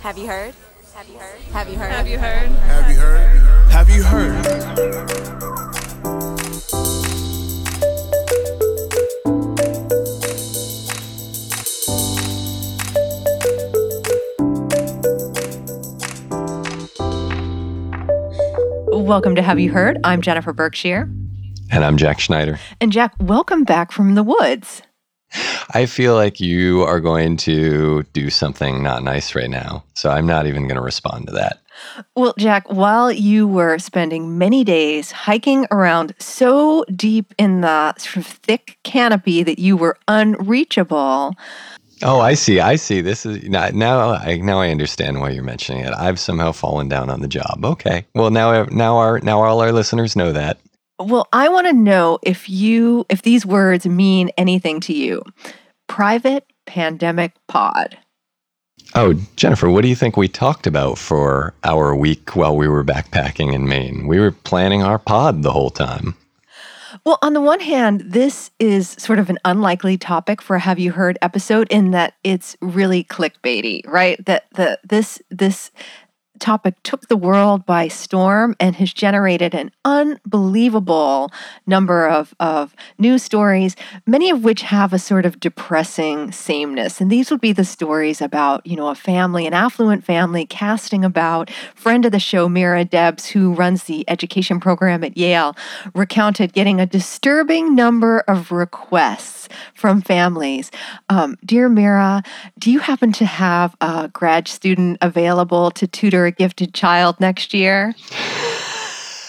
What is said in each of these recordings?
Have you heard? Have you heard? Have you heard? Have you heard? Have you heard? Have you heard? Welcome to Have You Heard? I'm Jennifer Berkshire. And I'm Jack Schneider. And Jack, welcome back from the woods. I feel like you are going to do something not nice right now. So I'm not even going to respond to that. Well, Jack, while you were spending many days hiking around so deep in the sort of thick canopy that you were unreachable, Oh, I see. I see. This is now. Now I now I understand why you're mentioning it. I've somehow fallen down on the job. Okay. Well, now now our now all our listeners know that. Well, I want to know if you if these words mean anything to you. Private pandemic pod. Oh, Jennifer, what do you think we talked about for our week while we were backpacking in Maine? We were planning our pod the whole time. Well, on the one hand, this is sort of an unlikely topic for a Have You Heard episode in that it's really clickbaity, right? That the this this topic took the world by storm and has generated an unbelievable number of, of news stories, many of which have a sort of depressing sameness. And these would be the stories about, you know, a family, an affluent family casting about. Friend of the show, Mira Debs, who runs the education program at Yale, recounted getting a disturbing number of requests from families. Um, Dear Mira, do you happen to have a grad student available to tutor a gifted child next year?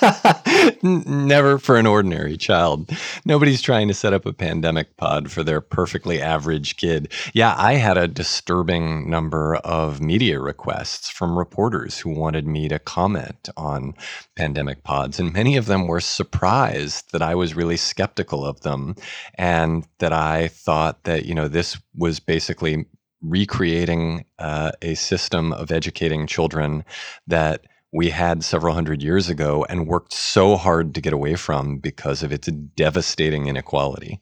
Never for an ordinary child. Nobody's trying to set up a pandemic pod for their perfectly average kid. Yeah, I had a disturbing number of media requests from reporters who wanted me to comment on pandemic pods, and many of them were surprised that I was really skeptical of them and that I thought that, you know, this was basically recreating uh, a system of educating children that we had several hundred years ago and worked so hard to get away from because of its devastating inequality.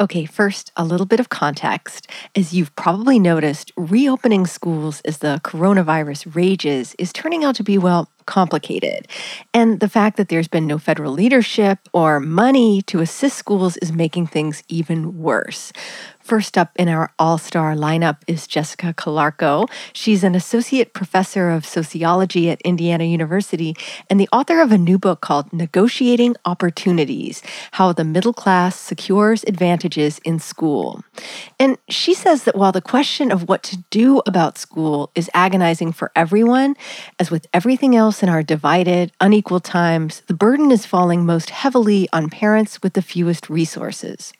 Okay, first, a little bit of context. As you've probably noticed, reopening schools as the coronavirus rages is turning out to be, well, complicated. And the fact that there's been no federal leadership or money to assist schools is making things even worse. First up in our all star lineup is Jessica Calarco. She's an associate professor of sociology at Indiana University and the author of a new book called Negotiating Opportunities How the Middle Class Secures Advantages in School. And she says that while the question of what to do about school is agonizing for everyone, as with everything else in our divided, unequal times, the burden is falling most heavily on parents with the fewest resources.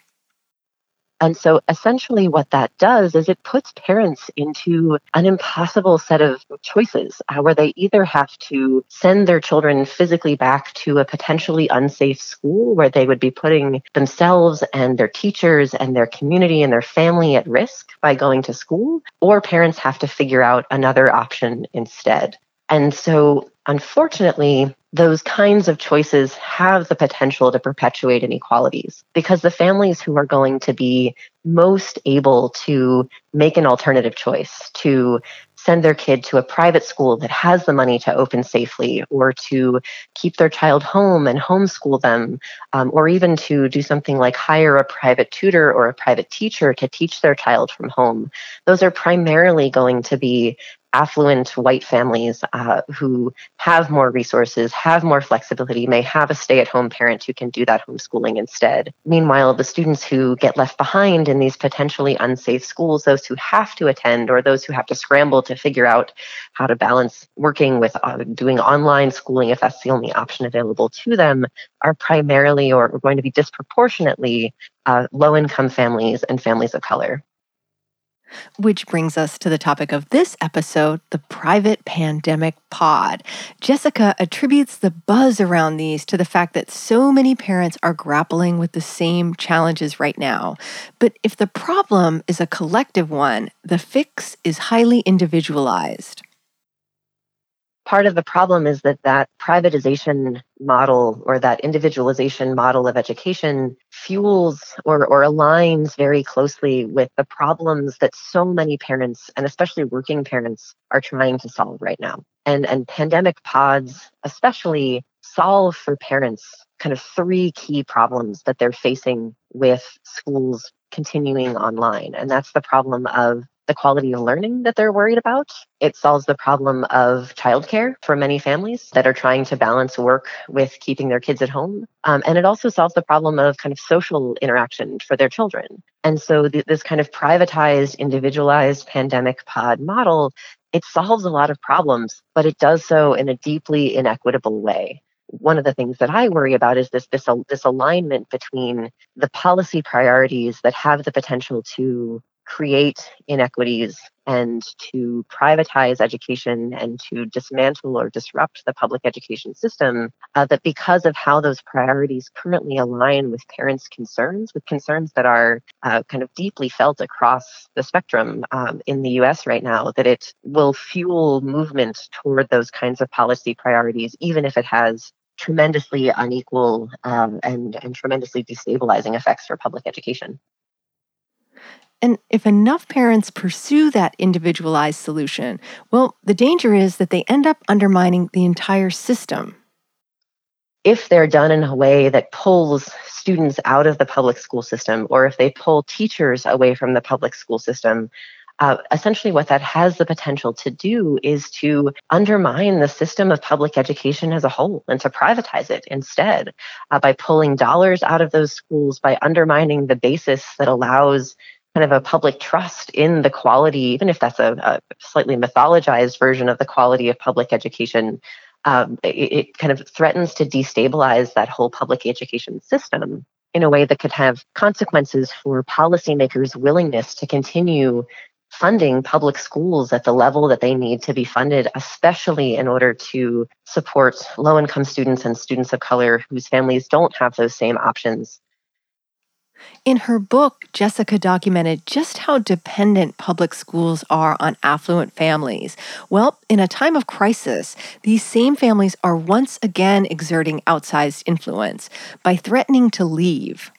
And so essentially, what that does is it puts parents into an impossible set of choices uh, where they either have to send their children physically back to a potentially unsafe school where they would be putting themselves and their teachers and their community and their family at risk by going to school, or parents have to figure out another option instead. And so, unfortunately, those kinds of choices have the potential to perpetuate inequalities because the families who are going to be most able to make an alternative choice, to send their kid to a private school that has the money to open safely, or to keep their child home and homeschool them, um, or even to do something like hire a private tutor or a private teacher to teach their child from home. Those are primarily going to be affluent white families uh, who have more resources, have more flexibility, may have a stay at home parent who can do that homeschooling instead. Meanwhile, the students who get left behind in these potentially unsafe schools, those who have to attend or those who have to scramble to figure out how to balance working with uh, doing online schooling if that's the only option available to them, are primarily or going to be disproportionately uh, low income families and families of color. Which brings us to the topic of this episode the private pandemic pod. Jessica attributes the buzz around these to the fact that so many parents are grappling with the same challenges right now. But if the problem is a collective one, the fix is highly individualized. Part of the problem is that that privatization model or that individualization model of education fuels or, or aligns very closely with the problems that so many parents and especially working parents are trying to solve right now. And and pandemic pods especially solve for parents kind of three key problems that they're facing with schools continuing online. And that's the problem of the quality of learning that they're worried about. It solves the problem of childcare for many families that are trying to balance work with keeping their kids at home. Um, and it also solves the problem of kind of social interaction for their children. And so th- this kind of privatized, individualized pandemic pod model, it solves a lot of problems, but it does so in a deeply inequitable way one of the things that I worry about is this this this alignment between the policy priorities that have the potential to create inequities and to privatize education and to dismantle or disrupt the public education system, uh, that because of how those priorities currently align with parents' concerns, with concerns that are uh, kind of deeply felt across the spectrum um, in the US right now, that it will fuel movement toward those kinds of policy priorities, even if it has tremendously unequal um, and, and tremendously destabilizing effects for public education. And if enough parents pursue that individualized solution, well, the danger is that they end up undermining the entire system. If they're done in a way that pulls students out of the public school system, or if they pull teachers away from the public school system, uh, essentially what that has the potential to do is to undermine the system of public education as a whole and to privatize it instead uh, by pulling dollars out of those schools, by undermining the basis that allows kind of a public trust in the quality, even if that's a, a slightly mythologized version of the quality of public education, um, it, it kind of threatens to destabilize that whole public education system in a way that could have consequences for policymakers' willingness to continue funding public schools at the level that they need to be funded, especially in order to support low income students and students of color whose families don't have those same options in her book, Jessica documented just how dependent public schools are on affluent families. Well, in a time of crisis, these same families are once again exerting outsized influence by threatening to leave.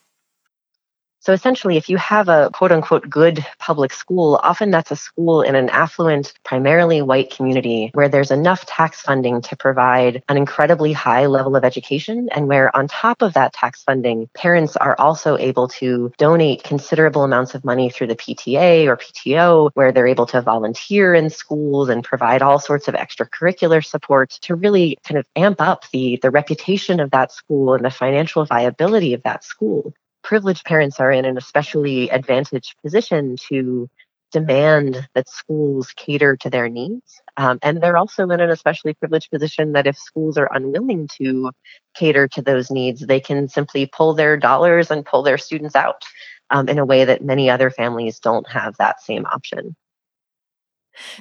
So essentially, if you have a quote unquote good public school, often that's a school in an affluent, primarily white community where there's enough tax funding to provide an incredibly high level of education. And where on top of that tax funding, parents are also able to donate considerable amounts of money through the PTA or PTO, where they're able to volunteer in schools and provide all sorts of extracurricular support to really kind of amp up the, the reputation of that school and the financial viability of that school privileged parents are in an especially advantaged position to demand that schools cater to their needs. Um, and they're also in an especially privileged position that if schools are unwilling to cater to those needs, they can simply pull their dollars and pull their students out um, in a way that many other families don't have that same option.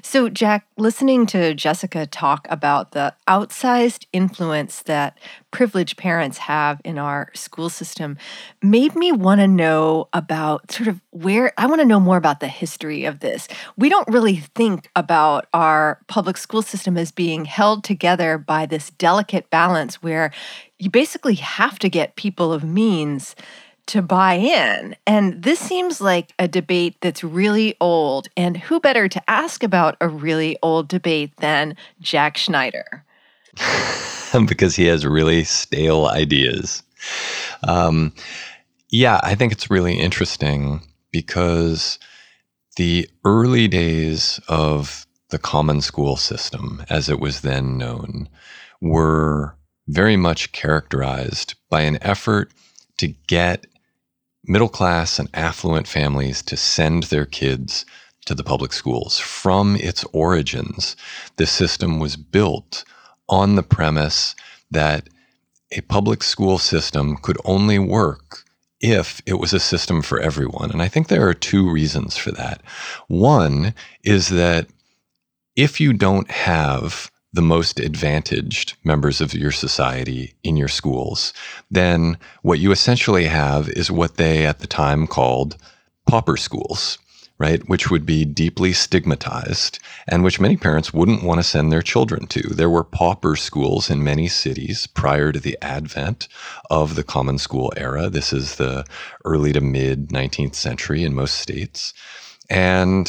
So, Jack, listening to Jessica talk about the outsized influence that privileged parents have in our school system made me want to know about sort of where I want to know more about the history of this. We don't really think about our public school system as being held together by this delicate balance where you basically have to get people of means to buy in. And this seems like a debate that's really old. And who better to ask about a really old debate than Jack Schneider? because he has really stale ideas. Um, yeah, I think it's really interesting because the early days of the common school system, as it was then known, were very much characterized by an effort to get middle class and affluent families to send their kids to the public schools. From its origins, the system was built on the premise that a public school system could only work if it was a system for everyone. And I think there are two reasons for that. One is that if you don't have the most advantaged members of your society in your schools, then what you essentially have is what they at the time called pauper schools, right, which would be deeply stigmatized and which many parents wouldn't want to send their children to. There were pauper schools in many cities prior to the advent of the common school era. This is the early to mid 19th century in most states. And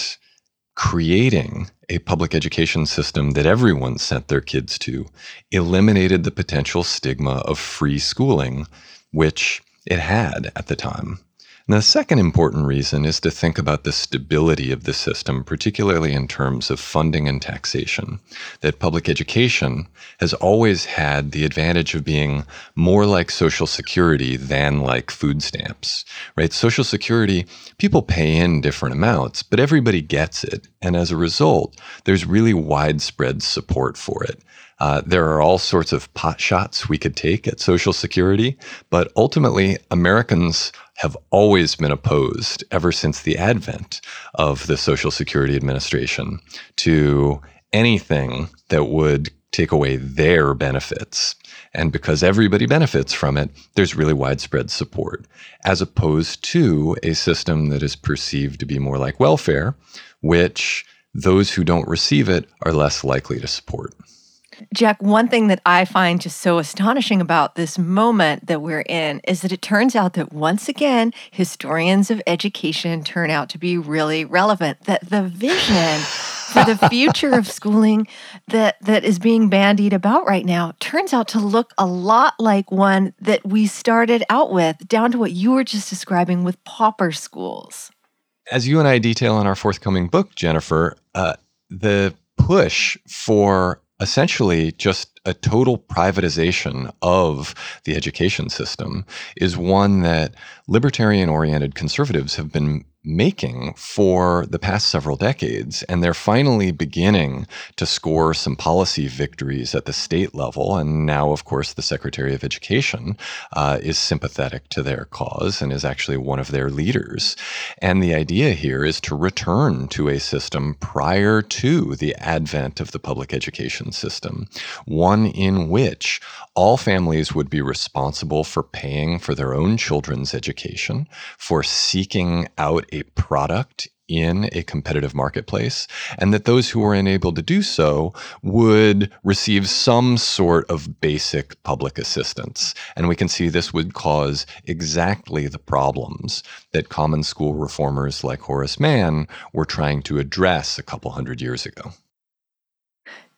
creating a public education system that everyone sent their kids to eliminated the potential stigma of free schooling, which it had at the time. The second important reason is to think about the stability of the system, particularly in terms of funding and taxation. That public education has always had the advantage of being more like Social Security than like food stamps, right? Social Security, people pay in different amounts, but everybody gets it. And as a result, there's really widespread support for it. Uh, there are all sorts of pot shots we could take at Social Security, but ultimately, Americans have always been opposed ever since the advent of the Social Security Administration to anything that would take away their benefits. And because everybody benefits from it, there's really widespread support, as opposed to a system that is perceived to be more like welfare, which those who don't receive it are less likely to support. Jack, one thing that I find just so astonishing about this moment that we're in is that it turns out that once again, historians of education turn out to be really relevant. That the vision for the future of schooling that, that is being bandied about right now turns out to look a lot like one that we started out with, down to what you were just describing with pauper schools. As you and I detail in our forthcoming book, Jennifer, uh, the push for essentially just a total privatization of the education system is one that libertarian oriented conservatives have been making for the past several decades. And they're finally beginning to score some policy victories at the state level. And now, of course, the Secretary of Education uh, is sympathetic to their cause and is actually one of their leaders. And the idea here is to return to a system prior to the advent of the public education system, one in which all families would be responsible for paying for their own children's education, for seeking out a product in a competitive marketplace, and that those who were unable to do so would receive some sort of basic public assistance. And we can see this would cause exactly the problems that common school reformers like Horace Mann were trying to address a couple hundred years ago.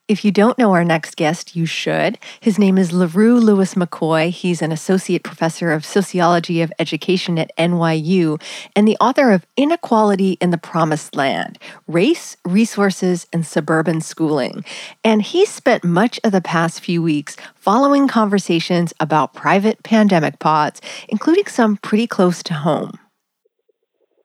If you don't know our next guest, you should. His name is L'Heureux Lewis McCoy. He's an associate professor of sociology of education at NYU and the author of Inequality in the Promised Land Race, Resources, and Suburban Schooling. And he spent much of the past few weeks following conversations about private pandemic pods, including some pretty close to home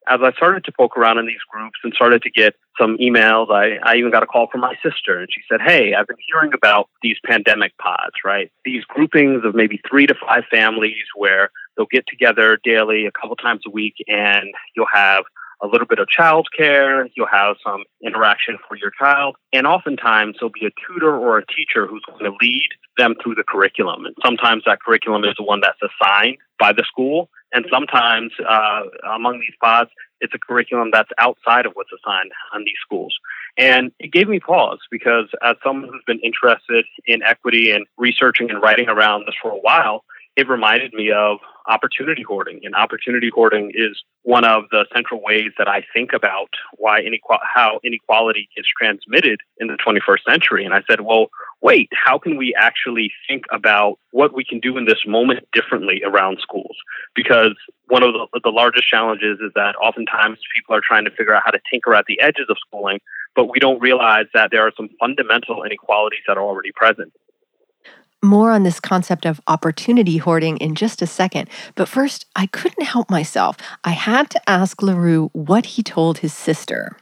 as I started to poke around in these groups and started to get some emails, I, I even got a call from my sister and she said, Hey, I've been hearing about these pandemic pods, right? These groupings of maybe three to five families where they'll get together daily a couple times a week and you'll have a little bit of childcare, you'll have some interaction for your child, and oftentimes there'll be a tutor or a teacher who's going to lead them through the curriculum. And sometimes that curriculum is the one that's assigned by the school, and sometimes uh, among these pods, it's a curriculum that's outside of what's assigned on these schools. And it gave me pause because, as someone who's been interested in equity and researching and writing around this for a while, it reminded me of opportunity hoarding. And opportunity hoarding is one of the central ways that I think about why how inequality is transmitted in the 21st century. And I said, well, wait, how can we actually think about what we can do in this moment differently around schools? Because one of the, the largest challenges is that oftentimes people are trying to figure out how to tinker at the edges of schooling, but we don't realize that there are some fundamental inequalities that are already present. More on this concept of opportunity hoarding in just a second. But first, I couldn't help myself. I had to ask L'Heureux what he told his sister.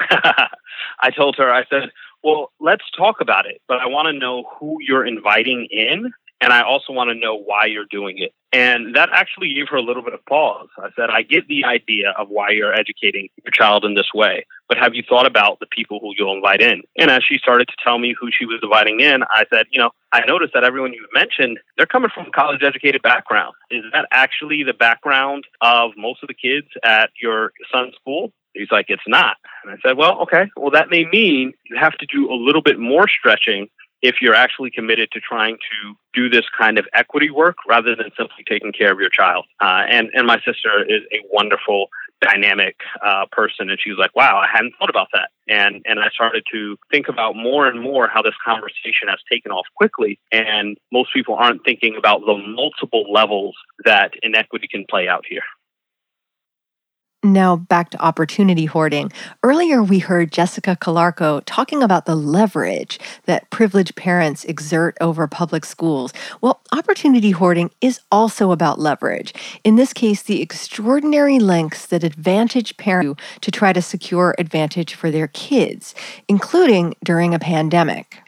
I told her, I said, well, let's talk about it, but I want to know who you're inviting in and I also want to know why you're doing it. And that actually gave her a little bit of pause. I said, I get the idea of why you're educating your child in this way, but have you thought about the people who you'll invite in? And as she started to tell me who she was inviting in, I said, you know, I noticed that everyone you've mentioned, they're coming from college educated background. Is that actually the background of most of the kids at your son's school? He's like, it's not. And I said, well, okay. Well, that may mean you have to do a little bit more stretching if you're actually committed to trying to do this kind of equity work rather than simply taking care of your child. Uh, and and my sister is a wonderful dynamic uh, person and she was like wow i hadn't thought about that and and i started to think about more and more how this conversation has taken off quickly and most people aren't thinking about the multiple levels that inequity can play out here now, back to opportunity hoarding. Earlier, we heard Jessica Calarco talking about the leverage that privileged parents exert over public schools. Well, opportunity hoarding is also about leverage. In this case, the extraordinary lengths that advantage parents to try to secure advantage for their kids, including during a pandemic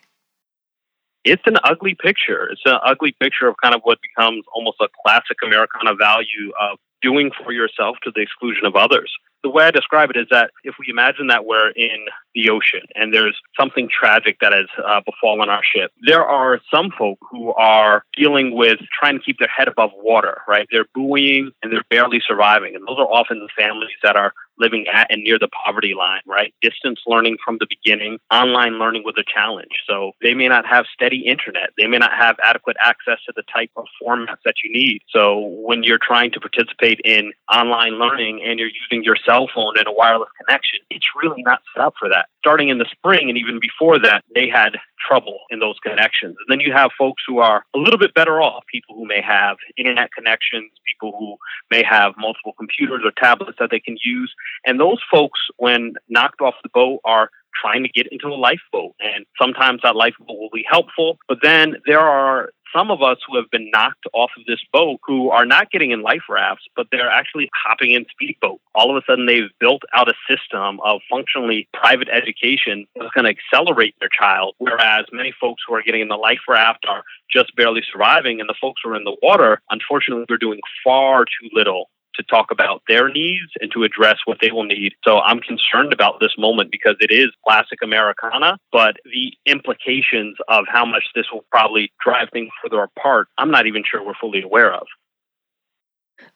it's an ugly picture. It's an ugly picture of kind of what becomes almost a classic Americana value of doing for yourself to the exclusion of others. The way I describe it is that if we imagine that we're in the ocean and there's something tragic that has uh, befallen our ship, there are some folk who are dealing with trying to keep their head above water, right? They're buoying and they're barely surviving. And those are often the families that are living at and near the poverty line, right? Distance learning from the beginning, online learning was a challenge. So they may not have steady internet. They may not have adequate access to the type of formats that you need. So when you're trying to participate in online learning and you're using your cell phone and a wireless connection, it's really not set up for that. Starting in the spring and even before that, they had trouble in those connections. And then you have folks who are a little bit better off, people who may have internet connections, people who may have multiple computers or tablets that they can use. And those folks, when knocked off the boat, are trying to get into a lifeboat. And sometimes that lifeboat will be helpful, but then there are some of us who have been knocked off of this boat who are not getting in life rafts, but they're actually hopping in speedboat. All of a sudden, they've built out a system of functionally private education that's going to accelerate their child. Whereas many folks who are getting in the life raft are just barely surviving, and the folks who are in the water, unfortunately, we're doing far too little to talk about their needs and to address what they will need. So I'm concerned about this moment because it is classic Americana, but the implications of how much this will probably drive things further apart, I'm not even sure we're fully aware of.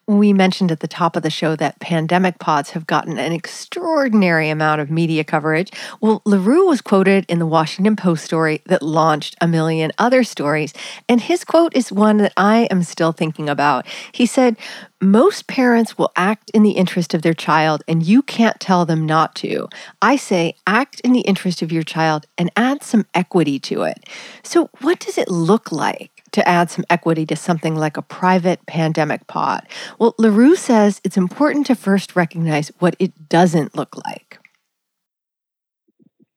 We mentioned at the top of the show that pandemic pods have gotten an extraordinary amount of media coverage. Well, L'Heureux was quoted in the Washington Post story that launched a million other stories, and his quote is one that I am still thinking about. He said, most parents will act in the interest of their child, and you can't tell them not to. I say act in the interest of your child and add some equity to it. So, what does it look like? To add some equity to something like a private pandemic pod? Well, L'Heureux says it's important to first recognize what it doesn't look like.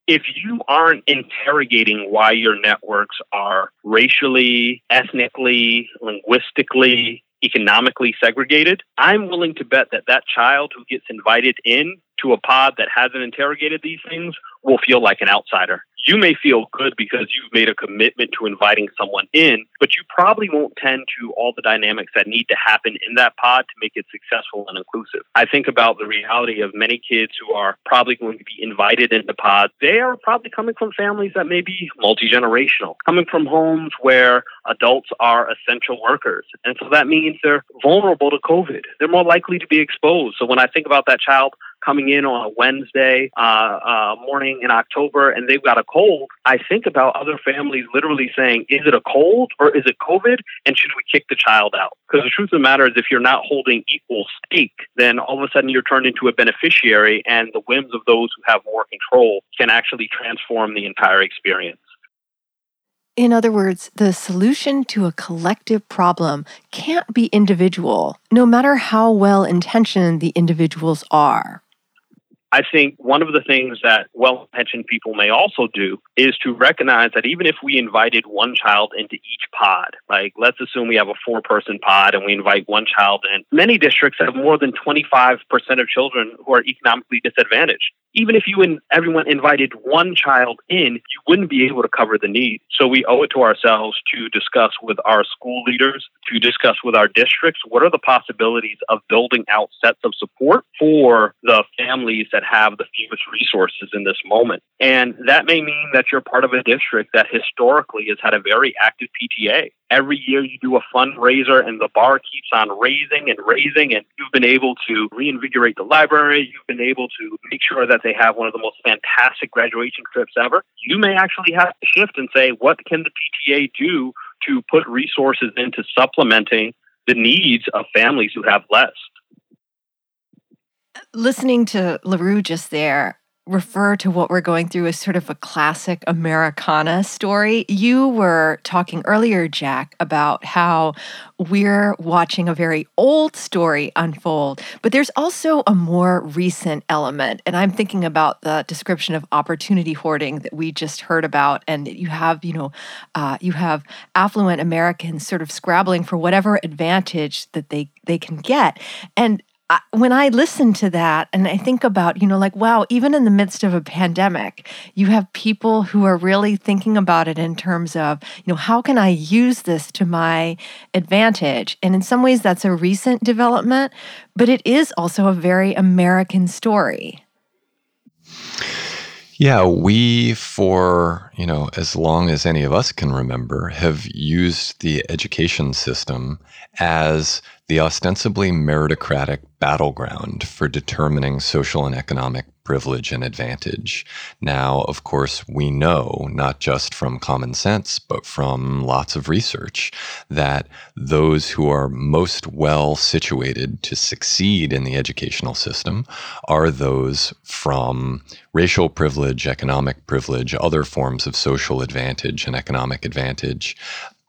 If you aren't interrogating why your networks are racially, ethnically, linguistically, economically segregated, I'm willing to bet that that child who gets invited in to a pod that hasn't interrogated these things will feel like an outsider you may feel good because you've made a commitment to inviting someone in, but you probably won't tend to all the dynamics that need to happen in that pod to make it successful and inclusive. I think about the reality of many kids who are probably going to be invited into pods. They are probably coming from families that may be multi generational, coming from homes where adults are essential workers. And so that means they're vulnerable to COVID. They're more likely to be exposed. So when I think about that child coming in on a Wednesday uh, uh, morning in October and they've got a cold, I think about other families literally saying, is it a cold or is it COVID? And should we kick the child out? Because the truth of the matter is, if you're not holding equal stake, then all of a sudden you're turned into a beneficiary, and the whims of those who have more control can actually transform the entire experience. In other words, the solution to a collective problem can't be individual, no matter how well intentioned the individuals are. I think one of the things that well intentioned people may also do is to recognize that even if we invited one child into each pod, like let's assume we have a four person pod and we invite one child in, many districts have more than 25% of children who are economically disadvantaged. Even if you and everyone invited one child in, you wouldn't be able to cover the need. So we owe it to ourselves to discuss with our school leaders, to discuss with our districts what are the possibilities of building out sets of support for the families that have the fewest resources in this moment. And that may mean that you're part of a district that historically has had a very active PTA. Every year you do a fundraiser and the bar keeps on raising and raising and you've been able to reinvigorate the library. You've been able to make sure that they have one of the most fantastic graduation trips ever. You may actually have to shift and say what can the pta do to put resources into supplementing the needs of families who have less? Listening to L'Heureux just there refer to what we're going through as sort of a classic Americana story. You were talking earlier, Jack, about how we're watching a very old story unfold, but there's also a more recent element. And I'm thinking about the description of opportunity hoarding that we just heard about. And you have, you know, uh, you have affluent Americans sort of scrabbling for whatever advantage that they they can get. And when I listen to that and I think about, you know, like, wow, even in the midst of a pandemic, you have people who are really thinking about it in terms of, you know, how can I use this to my advantage? And in some ways, that's a recent development, but it is also a very American story. Yeah, we, for, you know, as long as any of us can remember, have used the education system as the ostensibly meritocratic battleground for determining social and economic privilege and advantage. Now, of course, we know, not just from common sense, but from lots of research, that those who are most well situated to succeed in the educational system are those from racial privilege, economic privilege, other forms of social advantage and economic advantage,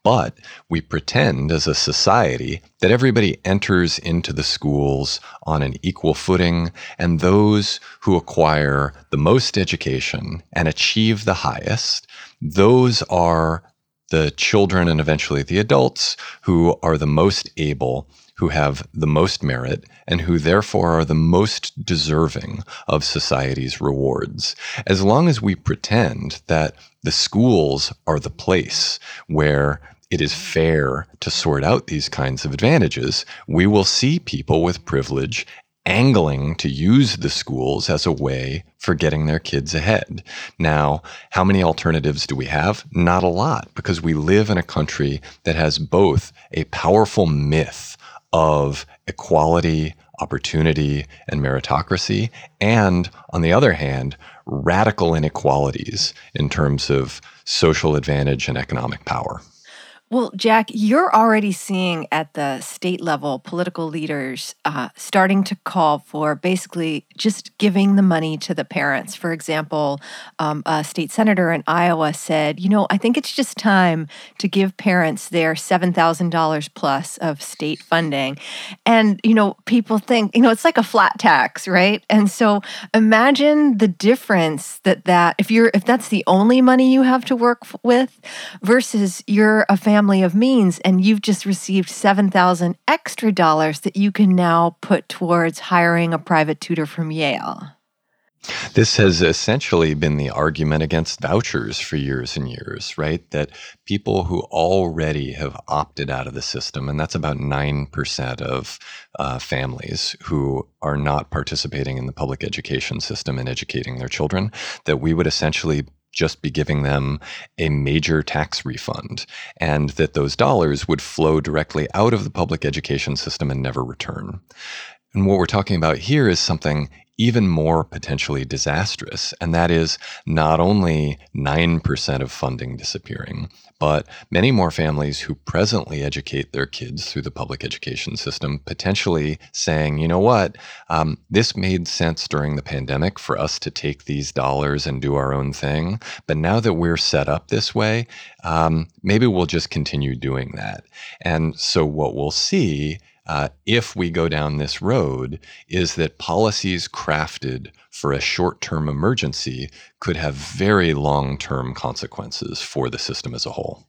but we pretend as a society that everybody enters into the schools on an equal footing, and those who acquire the most education and achieve the highest, those are the children and eventually the adults who are the most able, who have the most merit, and who therefore are the most deserving of society's rewards. As long as we pretend that the schools are the place where it is fair to sort out these kinds of advantages, we will see people with privilege angling to use the schools as a way for getting their kids ahead. Now, how many alternatives do we have? Not a lot, because we live in a country that has both a powerful myth of equality, opportunity, and meritocracy, and on the other hand, radical inequalities in terms of social advantage and economic power. Well, Jack, you're already seeing at the state level political leaders uh, starting to call for basically just giving the money to the parents. For example, um, a state senator in Iowa said, you know, I think it's just time to give parents their $7,000 plus of state funding. And, you know, people think, you know, it's like a flat tax, right? And so imagine the difference that that, if you're, if that's the only money you have to work with versus you're a family family of means and you've just received 7,000 extra dollars that you can now put towards hiring a private tutor from Yale. This has essentially been the argument against vouchers for years and years, right? That people who already have opted out of the system, and that's about 9% of uh, families who are not participating in the public education system and educating their children, that we would essentially just be giving them a major tax refund and that those dollars would flow directly out of the public education system and never return. And what we're talking about here is something even more potentially disastrous. And that is not only 9% of funding disappearing, but many more families who presently educate their kids through the public education system potentially saying, you know what, um, this made sense during the pandemic for us to take these dollars and do our own thing. But now that we're set up this way, um, maybe we'll just continue doing that. And so what we'll see uh, if we go down this road is that policies crafted for a short term emergency could have very long term consequences for the system as a whole.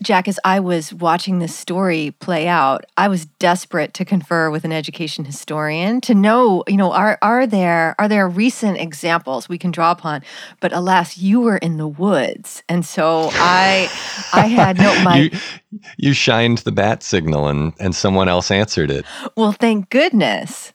Jack, as I was watching this story play out, I was desperate to confer with an education historian to know, you know, are are there are there recent examples we can draw upon? But alas, you were in the woods, and so I I had no my you, you shined the bat signal and and someone else answered it. Well, thank goodness.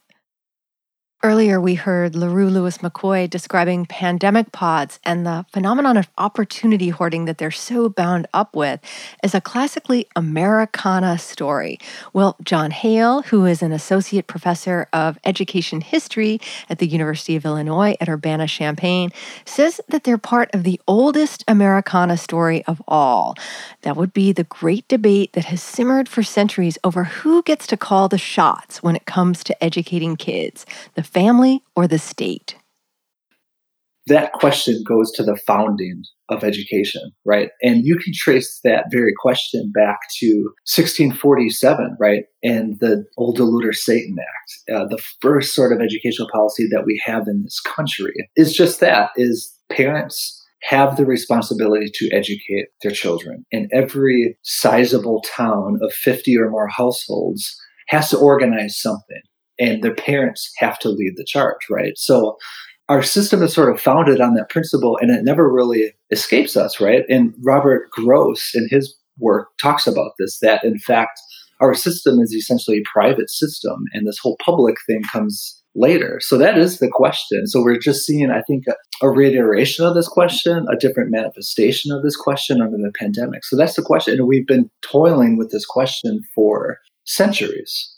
Earlier, we heard L'Heureux Lewis McCoy describing pandemic pods and the phenomenon of opportunity hoarding that they're so bound up with as a classically Americana story. Well, John Hale, who is an associate professor of education history at the University of Illinois at Urbana Champaign, says that they're part of the oldest Americana story of all. That would be the great debate that has simmered for centuries over who gets to call the shots when it comes to educating kids. The family or the state? That question goes to the founding of education, right? And you can trace that very question back to 1647, right? And the old Deluder Satan Act. Uh, the first sort of educational policy that we have in this country is just that, is parents have the responsibility to educate their children. And every sizable town of 50 or more households has to organize something and their parents have to lead the charge, right? So our system is sort of founded on that principle and it never really escapes us, right? And Robert Gross in his work talks about this that in fact our system is essentially a private system and this whole public thing comes later. So that is the question. So we're just seeing, I think, a, a, reiteration of this question, a different manifestation of this question under the pandemic. So that's the question. And we've been toiling with this question for centuries.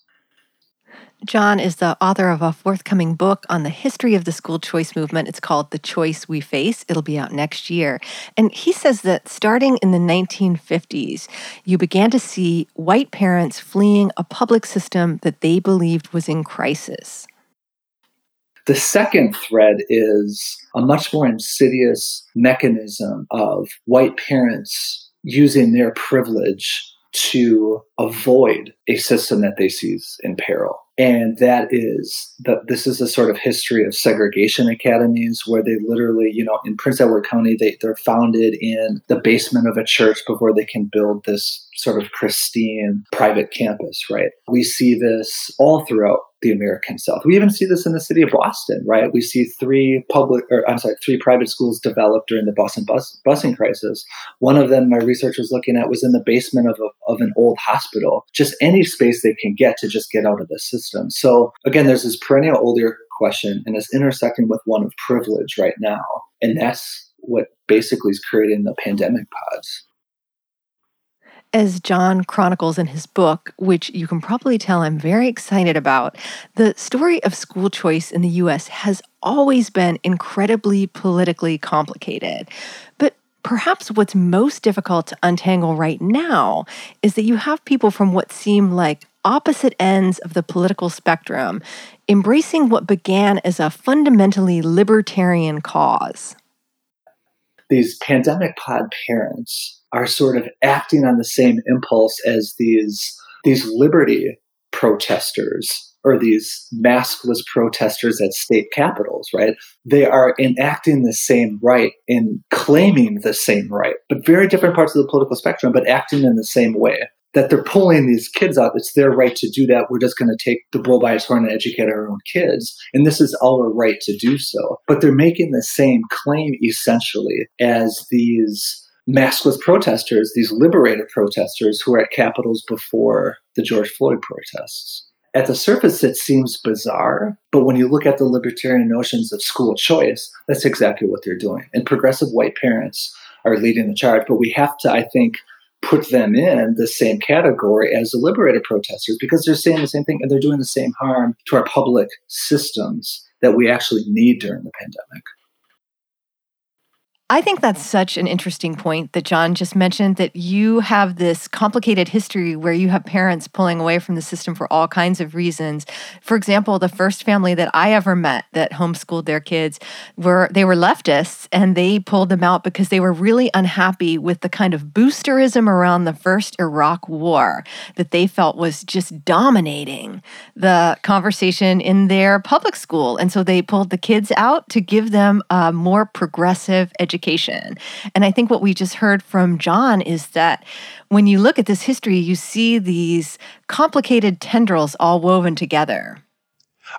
John is the author of a forthcoming book on the history of the school choice movement. It's called The Choice We Face. It'll be out next year. And he says that starting in the 1950s, you began to see white parents fleeing a public system that they believed was in crisis. The second thread is a much more insidious mechanism of white parents using their privilege to avoid a system that they see in peril. And that is that this is a sort of history of segregation academies where they literally you know in prince edward county they, they're founded in the basement of a church before they can build this sort of pristine private campus right we see this all throughout the American South. We even see this in the city of Boston, right? We see three public, or I'm sorry, three private schools developed during the Boston bus, busing crisis. One of them, my research was looking at, was in the basement of, a, of an old hospital. Just any space they can get to just get out of the system. So again, there's this perennial older question, and it's intersecting with one of privilege right now, and that's what basically is creating the pandemic pods. As John chronicles in his book, which you can probably tell I'm very excited about, the story of school choice in the US has always been incredibly politically complicated. But perhaps what's most difficult to untangle right now is that you have people from what seem like opposite ends of the political spectrum embracing what began as a fundamentally libertarian cause. These pandemic pod parents are sort of acting on the same impulse as these these liberty protesters or these maskless protesters at state capitals, right? They are enacting the same right and claiming the same right, but very different parts of the political spectrum, but acting in the same way. That they're pulling these kids out. It's their right to do that. We're just going to take the bull by its horn and educate our own kids. And this is our right to do so. But they're making the same claim essentially as these maskless protesters, these liberated protesters who were at capitals before the George Floyd protests. At the surface, it seems bizarre, but when you look at the libertarian notions of school choice, that's exactly what they're doing. And progressive white parents are leading the charge, but we have to, I think, put them in the same category as the liberated protesters because they're saying the same thing and they're doing the same harm to our public systems that we actually need during the pandemic. I think that's such an interesting point that John just mentioned that you have this complicated history where you have parents pulling away from the system for all kinds of reasons. For example, the first family that I ever met that homeschooled their kids were they were leftists and they pulled them out because they were really unhappy with the kind of boosterism around the first Iraq war that they felt was just dominating the conversation in their public school. And so they pulled the kids out to give them a more progressive education education. And I think what we just heard from John is that when you look at this history, you see these complicated tendrils all woven together.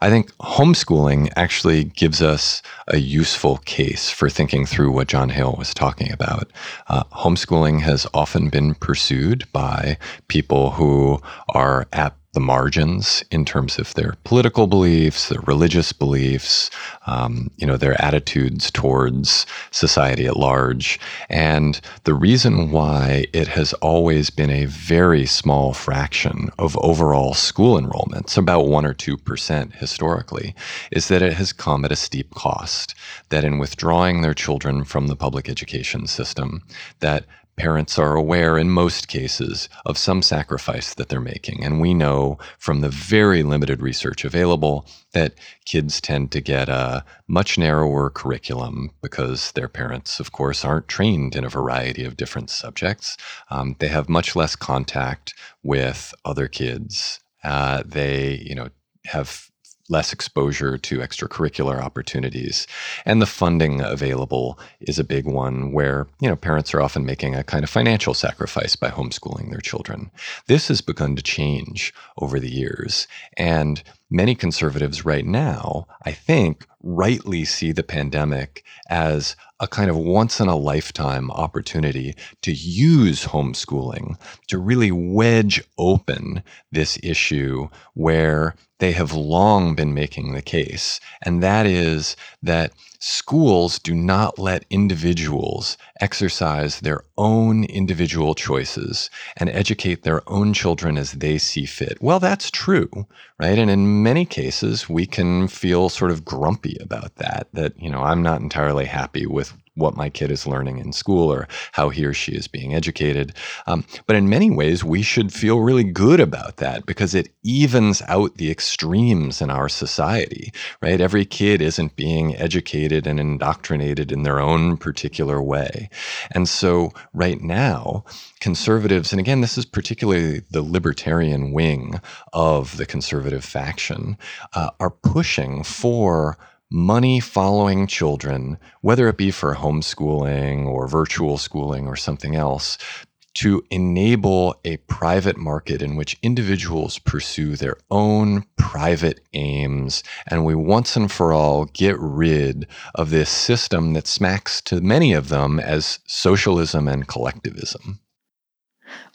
I think homeschooling actually gives us a useful case for thinking through what John Hale was talking about. Uh, homeschooling has often been pursued by people who are at the margins in terms of their political beliefs, their religious beliefs, um, you know, their attitudes towards society at large. And the reason why it has always been a very small fraction of overall school enrollments, about one or two percent historically, is that it has come at a steep cost. That in withdrawing their children from the public education system, that parents are aware in most cases of some sacrifice that they're making. And we know from the very limited research available that kids tend to get a much narrower curriculum because their parents, of course, aren't trained in a variety of different subjects. Um, they have much less contact with other kids. Uh, they, you know, have less exposure to extracurricular opportunities. And the funding available is a big one where, you know, parents are often making a kind of financial sacrifice by homeschooling their children. This has begun to change over the years. And many conservatives right now, I think, rightly see the pandemic as a kind of once in a lifetime opportunity to use homeschooling to really wedge open this issue where they have long been making the case. And that is that schools do not let individuals exercise their own individual choices and educate their own children as they see fit. Well, that's true, right? And in many cases, we can feel sort of grumpy about that, that, you know, I'm not entirely happy with what my kid is learning in school or how he or she is being educated. Um, but in many ways, we should feel really good about that because it evens out the extremes in our society, right? Every kid isn't being educated and indoctrinated in their own particular way. And so, right now, conservatives, and again, this is particularly the libertarian wing of the conservative faction, uh, are pushing for money following children, whether it be for homeschooling or virtual schooling or something else, to enable a private market in which individuals pursue their own private aims. And we once and for all get rid of this system that smacks to many of them as socialism and collectivism.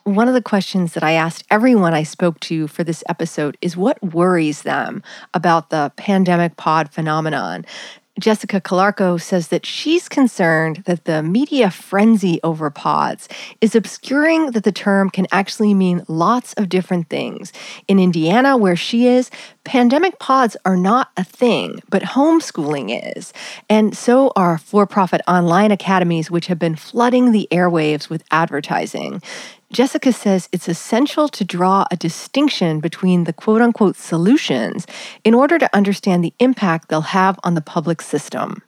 One of the questions that I asked everyone I spoke to for this episode is what worries them about the pandemic pod phenomenon. Jessica Calarco says that she's concerned that the media frenzy over pods is obscuring that the term can actually mean lots of different things. In Indiana, where she is, pandemic pods are not a thing, but homeschooling is. And so are for profit online academies, which have been flooding the airwaves with advertising. Jessica says it's essential to draw a distinction between the quote unquote solutions in order to understand the impact they'll have on the public system.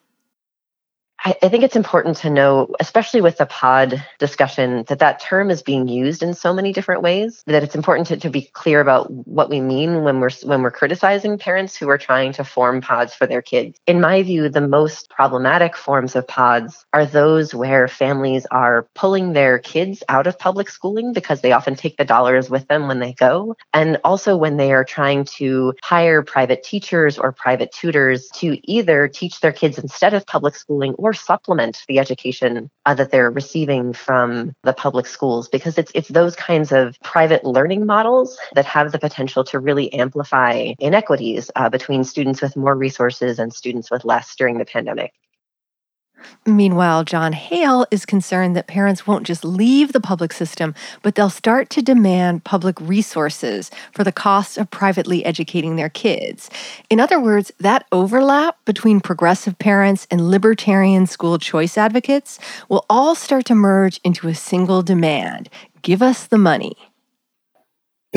I, I, think it's important to know, especially with the pod discussion, that that term is being used in so many different ways. That it's important to, to be clear about what we mean when we're when we're criticizing parents who are trying to form pods for their kids. In my view, the most problematic forms of pods are those where families are pulling their kids out of public schooling because they often take the dollars with them when they go, and also when they are trying to hire private teachers or private tutors to either teach their kids instead of public schooling or supplement the education uh, that they're receiving from the public schools because it's it's those kinds of private learning models that have the potential to really amplify inequities uh, between students with more resources and students with less during the pandemic. Meanwhile, John Hale is concerned that parents won't just leave the public system, but they'll start to demand public resources for the cost of privately educating their kids. In other words, that overlap between progressive parents and libertarian school choice advocates will all start to merge into a single demand give us the money.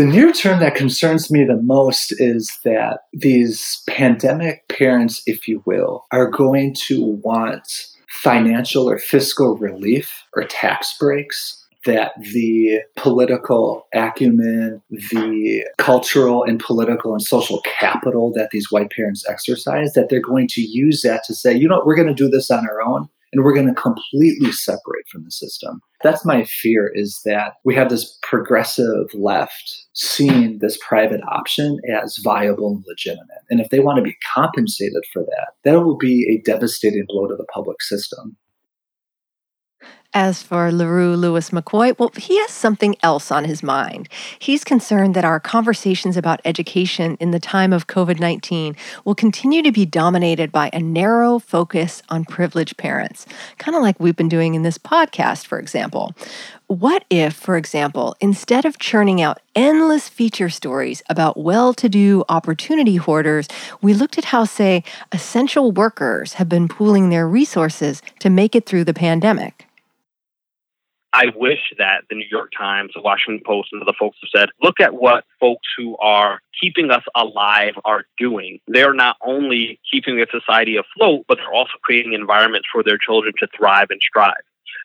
The near term that concerns me the most is that these pandemic parents, if you will, are going to want financial or fiscal relief or tax breaks that the political acumen, the cultural and political and social capital that these white parents exercise, that they're going to use that to say, you know we're going to do this on our own and we're going to completely separate from the system. That's my fear is that we have this progressive left seeing this private option as viable and legitimate. And if they want to be compensated for that, that will be a devastating blow to the public system. As for L'Heureux Lewis McCoy, well, he has something else on his mind. He's concerned that our conversations about education in the time of COVID 19 will continue to be dominated by a narrow focus on privileged parents, kind of like we've been doing in this podcast, for example. What if, for example, instead of churning out endless feature stories about well to do opportunity hoarders, we looked at how, say, essential workers have been pooling their resources to make it through the pandemic? I wish that the New York Times, the Washington Post, and other folks have said, look at what folks who are keeping us alive are doing. They're not only keeping the society afloat, but they're also creating environments for their children to thrive and strive.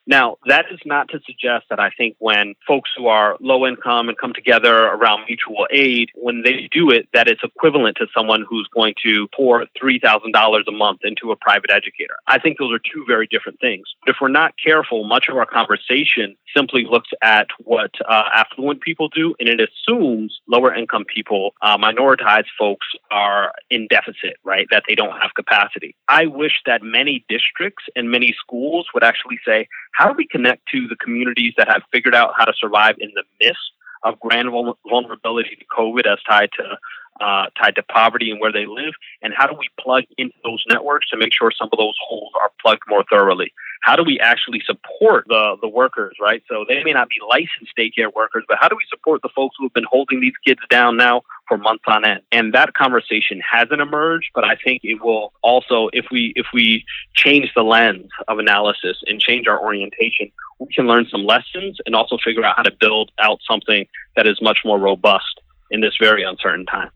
Now, that is not to suggest that I think when folks who are low income and come together around mutual aid, when they do it, that it's equivalent to someone who's going to pour $3,000 a month into a private educator. I think those are two very different things. If we're not careful, much of our conversation simply looks at what uh, affluent people do, and it assumes lower income people, uh, minoritized folks are in deficit, right? That they don't have capacity. I wish that many districts and many schools would actually say, how do we connect to the communities that have figured out how to survive in the midst of grand vulnerability to COVID as tied to uh, tied to poverty and where they live, and how do we plug into those networks to make sure some of those holes are plugged more thoroughly? How do we actually support the the workers, right? So they may not be licensed daycare workers, but how do we support the folks who have been holding these kids down now for months on end. And that conversation hasn't emerged, but I think it will also if we if we change the lens of analysis and change our orientation, we can learn some lessons and also figure out how to build out something that is much more robust in this very uncertain time.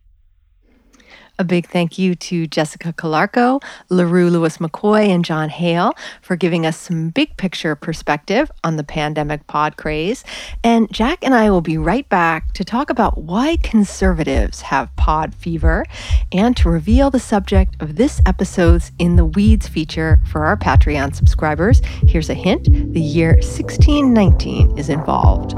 A big thank you to Jessica Calarco, L'Heureux Lewis McCoy, and John Hale for giving us some big picture perspective on the pandemic pod craze. And Jack and I will be right back to talk about why conservatives have pod fever and to reveal the subject of this episode's In the Weeds feature for our Patreon subscribers. Here's a hint the year 1619 is involved.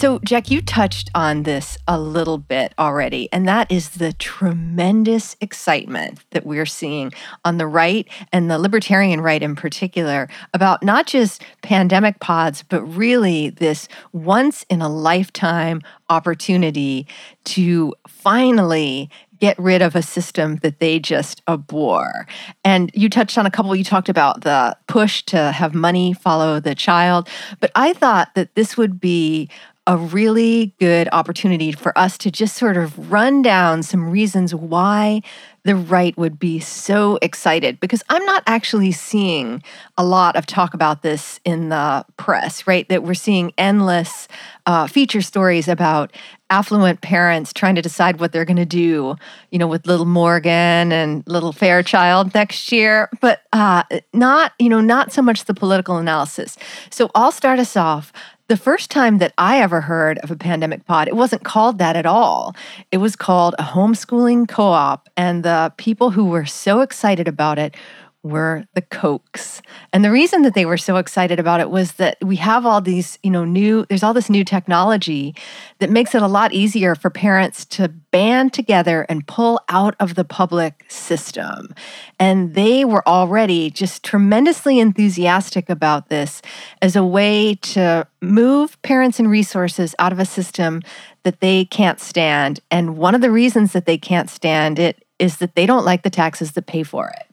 So, Jack, you touched on this a little bit already, and that is the tremendous excitement that we're seeing on the right and the libertarian right in particular about not just pandemic pods, but really this once in a lifetime opportunity to finally get rid of a system that they just abhor. And you touched on a couple, you talked about the push to have money follow the child. But I thought that this would be a really good opportunity for us to just sort of run down some reasons why the right would be so excited because I'm not actually seeing a lot of talk about this in the press, right? That we're seeing endless uh, feature stories about affluent parents trying to decide what they're going to do, you know, with little Morgan and little Fairchild next year, but uh, not, you know, not so much the political analysis. So I'll start us off the first time that I ever heard of a pandemic pod, it wasn't called that at all. It was called a homeschooling co op. And the people who were so excited about it were the Kochs. And the reason that they were so excited about it was that we have all these, you know, new, there's all this new technology that makes it a lot easier for parents to band together and pull out of the public system. And they were already just tremendously enthusiastic about this as a way to move parents and resources out of a system that they can't stand. And one of the reasons that they can't stand it is that they don't like the taxes that pay for it.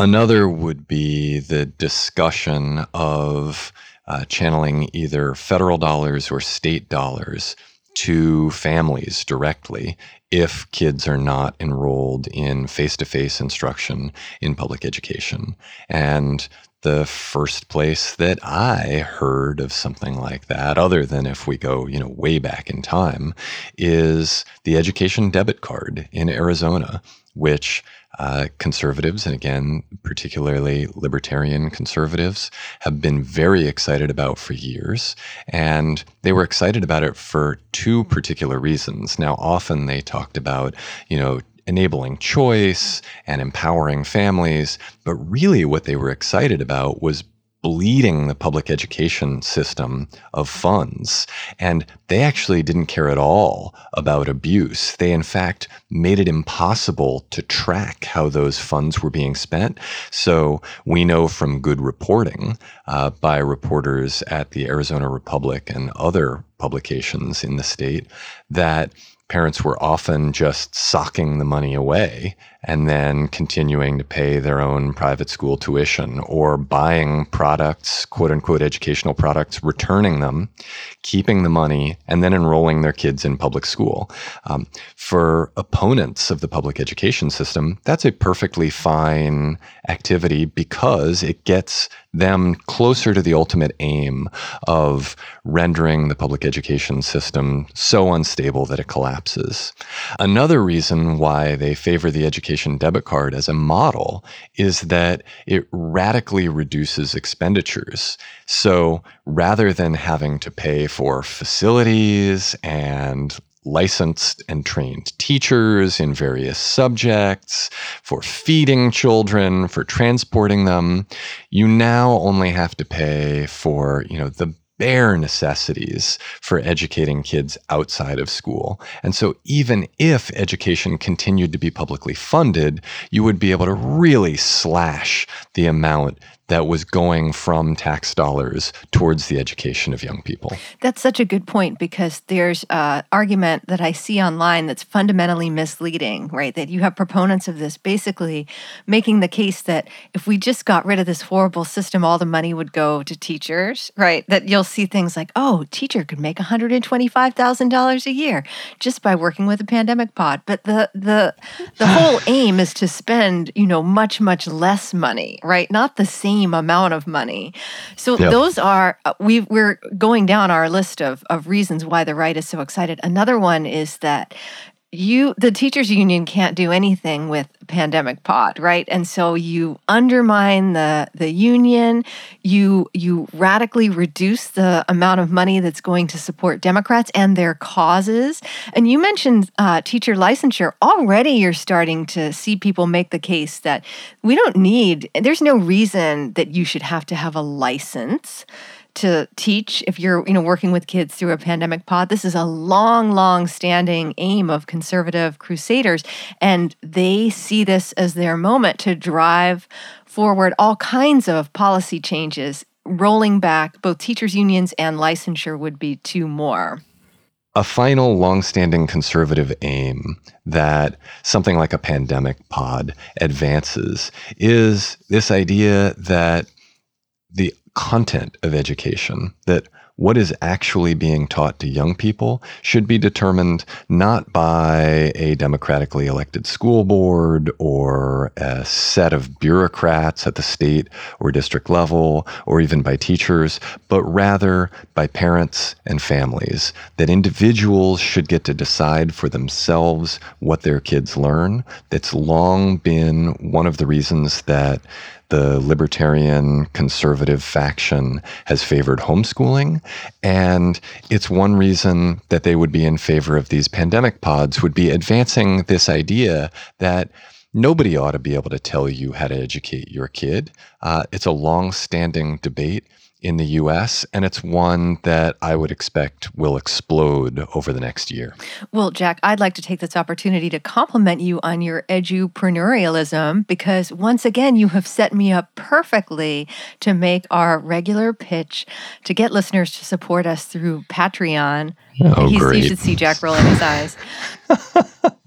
Another would be the discussion of uh, channeling either federal dollars or state dollars to families directly if kids are not enrolled in face to face instruction in public education. And the first place that I heard of something like that, other than if we go, you know, way back in time, is the education debit card in Arizona, which uh, conservatives, and again, particularly libertarian conservatives, have been very excited about for years. And they were excited about it for two particular reasons. Now, often they talked about, you know, enabling choice and empowering families, but really what they were excited about was bleeding the public education system of funds. And they actually didn't care at all about abuse. They, in fact, made it impossible to track how those funds were being spent. So we know from good reporting uh, by reporters at the Arizona Republic and other publications in the state that parents were often just socking the money away and then continuing to pay their own private school tuition or buying products, quote unquote, educational products, returning them, keeping the money, and then enrolling their kids in public school. Um, for opponents of the public education system, that's a perfectly fine activity because it gets them closer to the ultimate aim of rendering the public education system so unstable that it collapses. Another reason why they favor the education debit card as a model is that it radically reduces expenditures. So rather than having to pay for facilities and licensed and trained teachers in various subjects, for feeding children, for transporting them. You now only have to pay for, you know, the bare necessities for educating kids outside of school. And so, even if education continued to be publicly funded, you would be able to really slash the amount that was going from tax dollars towards the education of young people. That's such a good point because there's an argument that I see online that's fundamentally misleading, right? That you have proponents of this basically making the case that if we just got rid of this horrible system, all the money would go to teachers, right? That you'll see things like, oh, teacher could make $125,000 a year just by working with a pandemic pod. But the the the whole aim is to spend, you know, much much less money, right? Not the same amount of money. So yep. those are uh, we we're going down our list of of reasons why the right is so excited. Another one is that you the teachers union can't do anything with pandemic pod right? And so you undermine the the union. You you radically reduce the amount of money that's going to support democrats and their causes. And you mentioned uh, teacher licensure. Already you're starting to see people make the case that we don't need there's no reason that you should have to have a license to teach if you're you know working with kids through a pandemic pod. This is a long long standing aim of conservative crusaders and they see this as their moment to drive forward all kinds of policy changes rolling back both teachers unions and licensure would be two more. A final long-standing conservative aim that something like a pandemic pod advances is this idea that content of education, that what is actually being taught to young people should be determined not by a democratically elected school board or a set of bureaucrats at the state or district level or even by teachers, but rather by parents and families. That individuals should get to decide for themselves what their kids learn. That's long been one of the reasons that the libertarian conservative faction has favored homeschooling. And it's one reason that they would be in favor of these pandemic pods, would be advancing this idea that nobody ought to be able to tell you how to educate your kid. Uh, it's a long standing debate in the US, and it's one that I would expect will explode over the next year. Well, Jack, I'd like to take this opportunity to compliment you on your edupreneurialism because once again, you have set me up perfectly to make our regular pitch to get listeners to support us through Patreon. Oh, He's, great. You should see Jack rolling his eyes.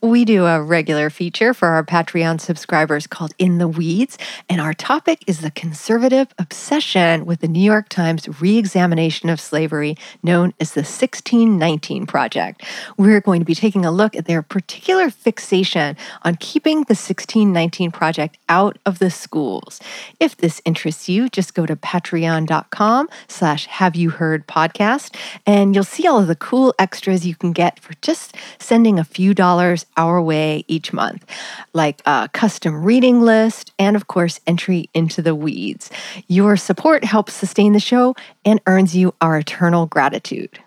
We do a regular feature for our Patreon subscribers called In the Weeds, and our topic is the conservative obsession with the New York Times reexamination of slavery, known as the 1619 Project. We're going to be taking a look at their particular fixation on keeping the 1619 Project out of the schools. If this interests you, just go to patreon.com slash have you heard podcast, and you'll see all of the cool extras you can get for just sending a few dollars our way each month, like a custom reading list and, of course, entry into the weeds. Your support helps sustain the show and earns you our eternal gratitude.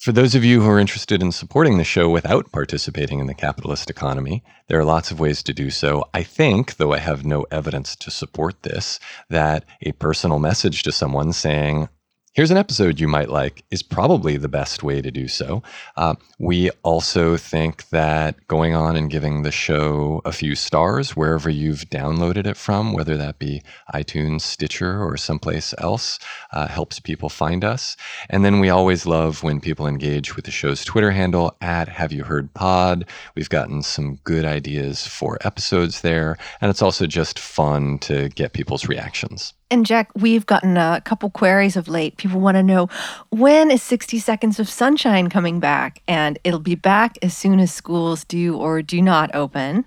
For those of you who are interested in supporting the show without participating in the capitalist economy, there are lots of ways to do so. I think, though I have no evidence to support this, that a personal message to someone saying, Here's an episode you might like is probably the best way to do so. Uh, we also think that going on and giving the show a few stars wherever you've downloaded it from, whether that be iTunes, Stitcher, or someplace else, uh, helps people find us. And then we always love when people engage with the show's Twitter handle at Have You Heard Pod. We've gotten some good ideas for episodes there, and it's also just fun to get people's reactions. And Jack, we've gotten a couple queries of late. People want to know when is 60 Seconds of Sunshine coming back? And it'll be back as soon as schools do or do not open.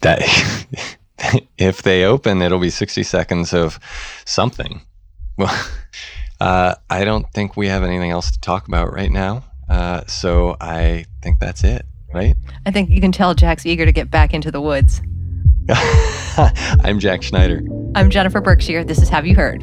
That if they open, it'll be 60 seconds of something. Well, uh, I don't think we have anything else to talk about right now. Uh, so I think that's it, right? I think you can tell Jack's eager to get back into the woods. I'm Jack Schneider. I'm Jennifer Berkshire. This is Have You Heard?